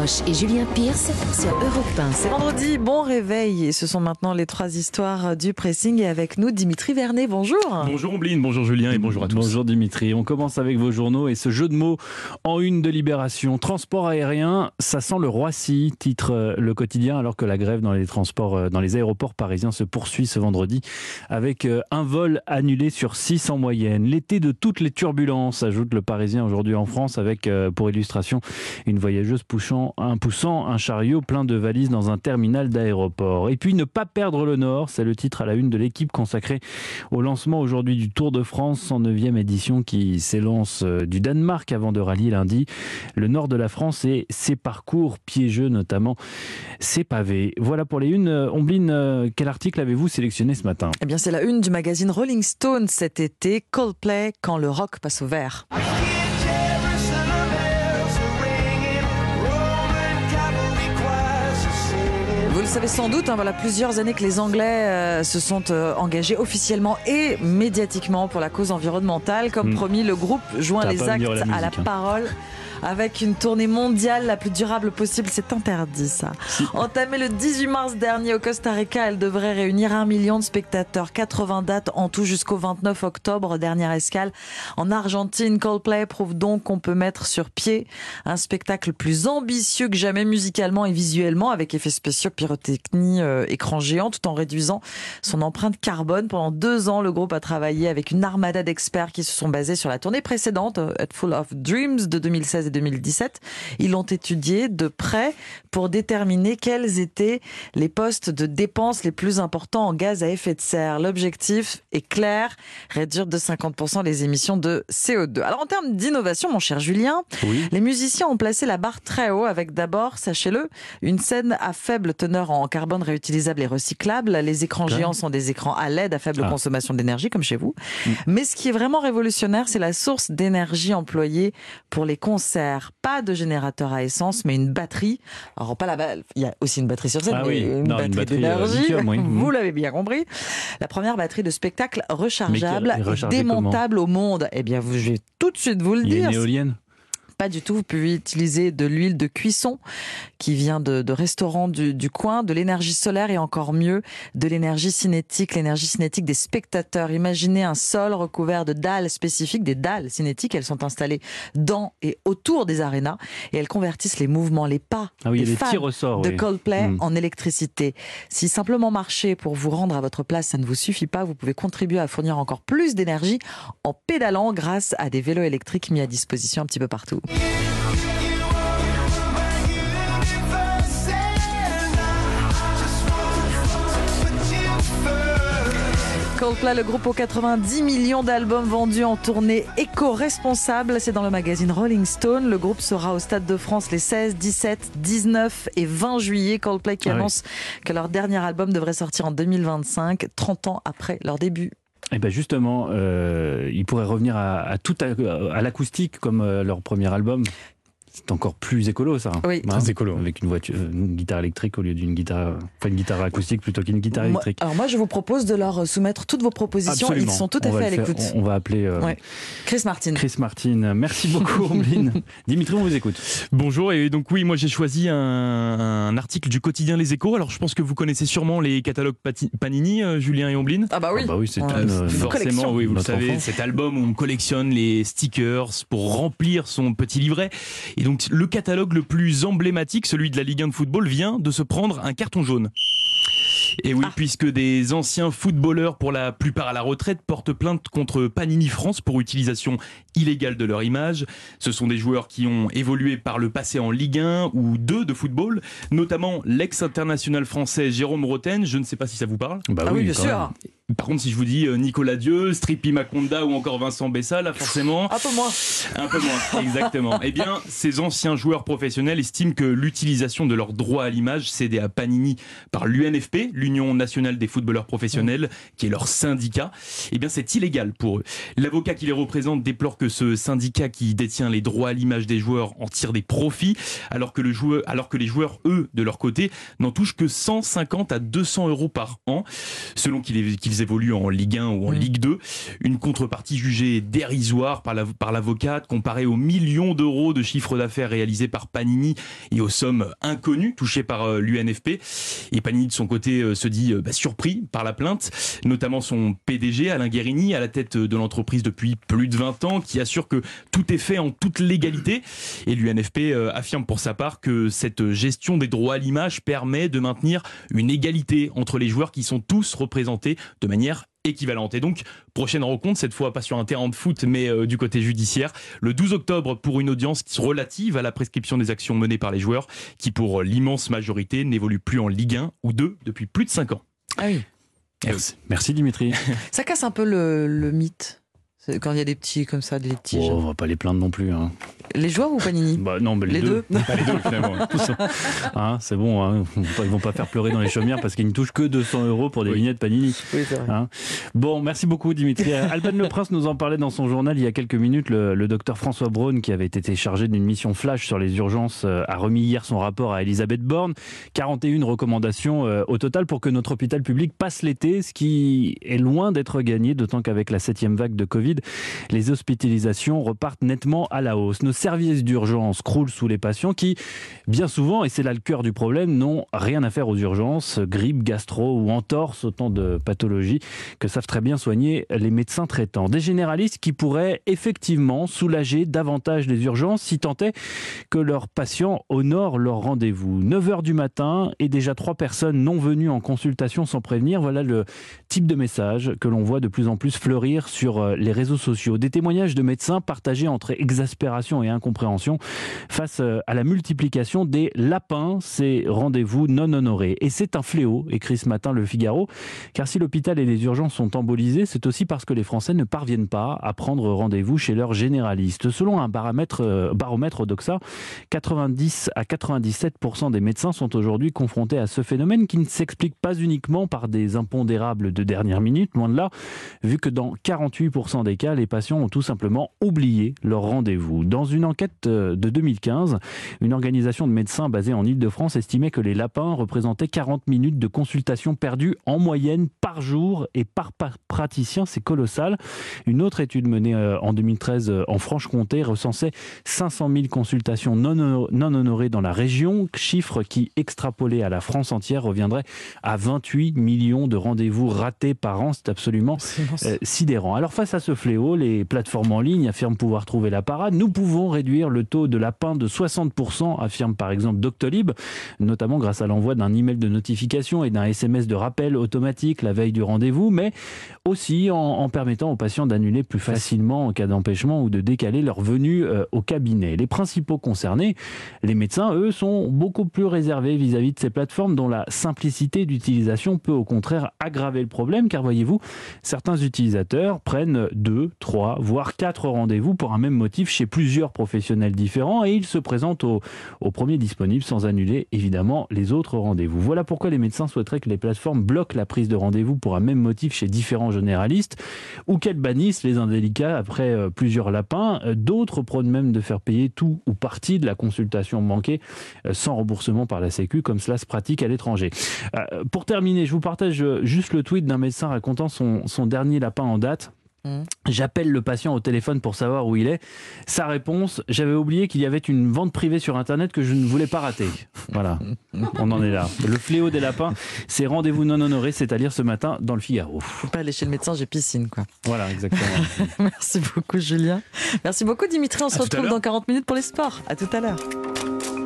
Roche et Julien Pierce sur Europe 1. C'est vendredi, bon réveil et ce sont maintenant les trois histoires du pressing et avec nous Dimitri Vernet, bonjour. Bonjour Ombline, bonjour Julien et bonjour à tous. Bonjour Dimitri, on commence avec vos journaux et ce jeu de mots en une de Libération. Transport aérien, ça sent le Roissy, titre euh, le quotidien alors que la grève dans les transports, euh, dans les aéroports parisiens se poursuit ce vendredi avec euh, un vol annulé sur 6 en moyenne. L'été de toutes les turbulences, ajoute le Parisien aujourd'hui en France avec, pour illustration, une voyageuse poussant un, poussant un chariot plein de valises dans un terminal d'aéroport. Et puis ne pas perdre le Nord, c'est le titre à la une de l'équipe consacrée au lancement aujourd'hui du Tour de France, 109e édition qui s'élance euh, du Danemark avant de rallier lundi le nord de la France et ses parcours piégeux notamment ses pavés. Voilà pour les unes. Euh, Ombline, euh, quel article avez-vous sélectionné ce matin? Eh bien c'est la une du magazine Rolling Stone cet été, Coldplay quand le rock passe au vert. Savez sans doute, hein, voilà plusieurs années que les Anglais euh, se sont euh, engagés officiellement et médiatiquement pour la cause environnementale. Comme hmm. promis, le groupe joint les actes à la hein. parole avec une tournée mondiale la plus durable possible. C'est interdit, ça. Entamée le 18 mars dernier au Costa Rica, elle devrait réunir un million de spectateurs. 80 dates en tout jusqu'au 29 octobre, dernière escale. En Argentine, Coldplay prouve donc qu'on peut mettre sur pied un spectacle plus ambitieux que jamais musicalement et visuellement, avec effets spéciaux, pyrotechnie, euh, écran géant, tout en réduisant son empreinte carbone. Pendant deux ans, le groupe a travaillé avec une armada d'experts qui se sont basés sur la tournée précédente, euh, Full of Dreams de 2016 2017. Ils l'ont étudié de près pour déterminer quels étaient les postes de dépenses les plus importants en gaz à effet de serre. L'objectif est clair, réduire de 50% les émissions de CO2. Alors en termes d'innovation, mon cher Julien, les musiciens ont placé la barre très haut avec d'abord, sachez-le, une scène à faible teneur en carbone réutilisable et recyclable. Les écrans géants sont des écrans à LED à faible ah. consommation d'énergie comme chez vous. Mm. Mais ce qui est vraiment révolutionnaire, c'est la source d'énergie employée pour les concerts pas de générateur à essence, mais une batterie. Alors pas la, il y a aussi une batterie sur scène, ah mais une, batterie euh, d'énergie. Vous l'avez bien compris. La première batterie de spectacle rechargeable, et démontable au monde. Eh bien, je vais tout de suite vous le dire. Une éolienne. Pas du tout. Vous pouvez utiliser de l'huile de cuisson qui vient de, de restaurants du, du, coin, de l'énergie solaire et encore mieux, de l'énergie cinétique, l'énergie cinétique des spectateurs. Imaginez un sol recouvert de dalles spécifiques, des dalles cinétiques. Elles sont installées dans et autour des arénas et elles convertissent les mouvements, les pas ah oui, ressorts, de Coldplay hmm. en électricité. Si simplement marcher pour vous rendre à votre place, ça ne vous suffit pas, vous pouvez contribuer à fournir encore plus d'énergie en pédalant grâce à des vélos électriques mis à disposition un petit peu partout. Coldplay, le groupe aux 90 millions d'albums vendus en tournée éco-responsable. C'est dans le magazine Rolling Stone. Le groupe sera au Stade de France les 16, 17, 19 et 20 juillet. Coldplay qui ah annonce que leur dernier album devrait sortir en 2025, 30 ans après leur début. Et eh ben justement, euh, ils pourraient revenir à, tout à, l'acoustique comme euh, leur premier album. C'est encore plus écolo, ça. Oui, hein, très écolo. Avec une voiture, une guitare électrique au lieu d'une guitare, enfin une guitare acoustique plutôt qu'une guitare électrique. alors moi, je vous propose de leur soumettre toutes vos propositions. Ils sont tout à fait à l'écoute. On, va appeler euh, Chris Martin. Chris Martin. Merci beaucoup, Ombline. Dimitri, on vous écoute. Bonjour. Et donc oui, moi j'ai choisi un, article du quotidien Les Échos. Alors je pense que vous connaissez sûrement les catalogues Panini, euh, Julien et Ombline. Ah bah oui. Ah bah oui, c'est euh, forcément. Oui, vous le savez, cet album où on collectionne les stickers pour remplir son petit livret. Et donc le catalogue le plus emblématique, celui de la Ligue 1 de football, vient de se prendre un carton jaune. Et oui, ah. puisque des anciens footballeurs, pour la plupart à la retraite, portent plainte contre Panini France pour utilisation illégale de leur image. Ce sont des joueurs qui ont évolué par le passé en Ligue 1 ou 2 de football, notamment l'ex-international français Jérôme Roten. Je ne sais pas si ça vous parle. Bah ah oui, bien sûr. Par contre, si je vous dis euh, Nicolas Dieu, Stripi Maconda ou encore Vincent Bessa, là forcément. Un peu moins. Un peu moins, exactement. eh bien, ces anciens joueurs professionnels estiment que l'utilisation de leurs droits à l'image cédés à Panini par l'UNFP, l'Union nationale des footballeurs professionnels, qui est leur syndicat, eh bien, c'est illégal pour eux. L'avocat qui les représente déplore que ce syndicat qui détient les droits à l'image des joueurs en tire des profits, alors que, le joueur, alors que les joueurs, eux, de leur côté, n'en touchent que 150 à 200 euros par an, selon qu'ils qu'ils évoluent en Ligue 1 ou en Ligue 2. Une contrepartie jugée dérisoire par l'avocate comparée aux millions d'euros de chiffre d'affaires réalisés par Panini et aux sommes inconnues touchées par euh, l'UNFP. Et Panini de son côté euh, se dit bah, surpris par la plainte, notamment son PDG Alain Guérini à la tête de l'entreprise depuis plus de 20 ans qui assure que tout est fait en toute légalité et l'UNFP affirme pour sa part que cette gestion des droits à l'image permet de maintenir une égalité entre les joueurs qui sont tous représentés de manière équivalente. Et donc, prochaine rencontre, cette fois pas sur un terrain de foot, mais euh, du côté judiciaire, le 12 octobre pour une audience relative à la prescription des actions menées par les joueurs, qui pour l'immense majorité n'évoluent plus en Ligue 1 ou 2 depuis plus de 5 ans. Ah oui. Merci, Merci Dimitri. Ça casse un peu le mythe quand il y a des petits comme ça, des petits. Oh, on va pas les plaindre non plus. Hein. Les joueurs ou Panini bah, Non, mais les, deux. les deux finalement. Hein, c'est bon, hein. ils vont pas faire pleurer dans les chaumières parce qu'ils ne touchent que 200 euros pour des vignettes Panini. Oui, c'est vrai. bon, merci beaucoup Dimitri. Alban Le Prince nous en parlait dans son journal il y a quelques minutes. Le, docteur François Braun, qui avait été chargé d'une mission flash sur les urgences, euh, a remis hier son rapport à Elisabeth Borne. 41 recommandations euh, au total pour que notre hôpital public passe l'été, ce qui est loin d'être gagné, d'autant qu'avec la septième vague de Covid, les hospitalisations repartent nettement à la hausse. Nos services d'urgence croulent sous les patients qui, bien souvent, et c'est là le cœur du problème, n'ont rien à faire aux urgences, grippe, gastro ou entorse, autant de pathologies que savent très bien soigner les médecins traitants. Des généralistes qui pourraient effectivement soulager davantage les urgences si tant est que leurs patients honorent leur rendez-vous. 9h du matin et déjà trois personnes non venues en consultation sans prévenir, voilà le type de message que l'on voit de plus en plus fleurir sur les réseaux sociaux. Des témoignages de médecins partagés entre exaspération et incompréhension face euh, à la multiplication des lapins, ces rendez-vous non honorés. Et c'est un fléau, écrit ce matin le Figaro, car si l'hôpital et les urgences sont embolisés, c'est aussi parce que les Français ne parviennent pas à prendre rendez-vous chez leurs généralistes. Selon un baromètre, euh, baromètre Doxa, 90 à 97% des médecins sont aujourd'hui confrontés à ce phénomène qui ne s'explique pas uniquement par des impondérables de dernière minute, loin de là, vu que dans 48% des cas, les patients ont tout simplement oublié leur rendez-vous. Dans une enquête euh, de 2015, une organisation de médecins basée en Ile-de-France estimait que les lapins représentaient 40 minutes de consultation perdues en moyenne par jour et par praticien. C'est colossal. Une autre étude menée euh, en 2013 euh, en Franche-Comté recensait 500 000 consultations non, non honorées dans la région, chiffre qui, extrapolé à la France entière, reviendrait à 28 millions de rendez-vous ratés par an. C'est absolument sidérant. Alors face à ce fléau, les plateformes en ligne affirment pouvoir trouver la parade. Nous pouvons réduire le taux de lapin de 60%, affirme par exemple Doctolib, notamment grâce à l'envoi d'un email de notification et d'un SMS de rappel automatique la veille du rendez-vous, mais aussi en, permettant aux patients d'annuler plus facilement en cas d'empêchement ou de décaler leur venue euh, au cabinet. Les principaux concernés, les médecins, eux, sont beaucoup plus réservés vis-à-vis -vis de ces plateformes dont la simplicité d'utilisation peut au contraire aggraver le problème, car voyez-vous, certains utilisateurs prennent deux, trois, voire quatre rendez-vous pour un même motif chez plusieurs professionnels différents et ils se présentent au, premier disponible sans annuler évidemment les autres rendez-vous. Voilà pourquoi les médecins souhaiteraient que les plateformes bloquent la prise de rendez-vous pour un même motif chez différents généralistes ou qu'elles bannissent les indélicats après euh, plusieurs lapins. Euh, d'autres prônent même de faire payer tout ou partie de la consultation manquée euh, sans remboursement par la Sécu comme cela se pratique à l'étranger. Pour terminer, je vous partage juste le tweet d'un médecin racontant son dernier lapin en date. Mmh. J'appelle le patient au téléphone pour savoir où il est. Sa réponse, j'avais oublié qu'il y avait une vente privée sur Internet que je ne voulais pas rater. Voilà, on en est là. Le fléau des lapins, c'est rendez-vous non honoré, c'est à dire ce matin dans le Figaro. Faut pas aller chez le médecin, j'ai piscine, quoi. Voilà, exactement. Merci beaucoup, Julien. Merci beaucoup, Dimitri. On se retrouve dans 40 minutes pour les sports. À tout à l'heure.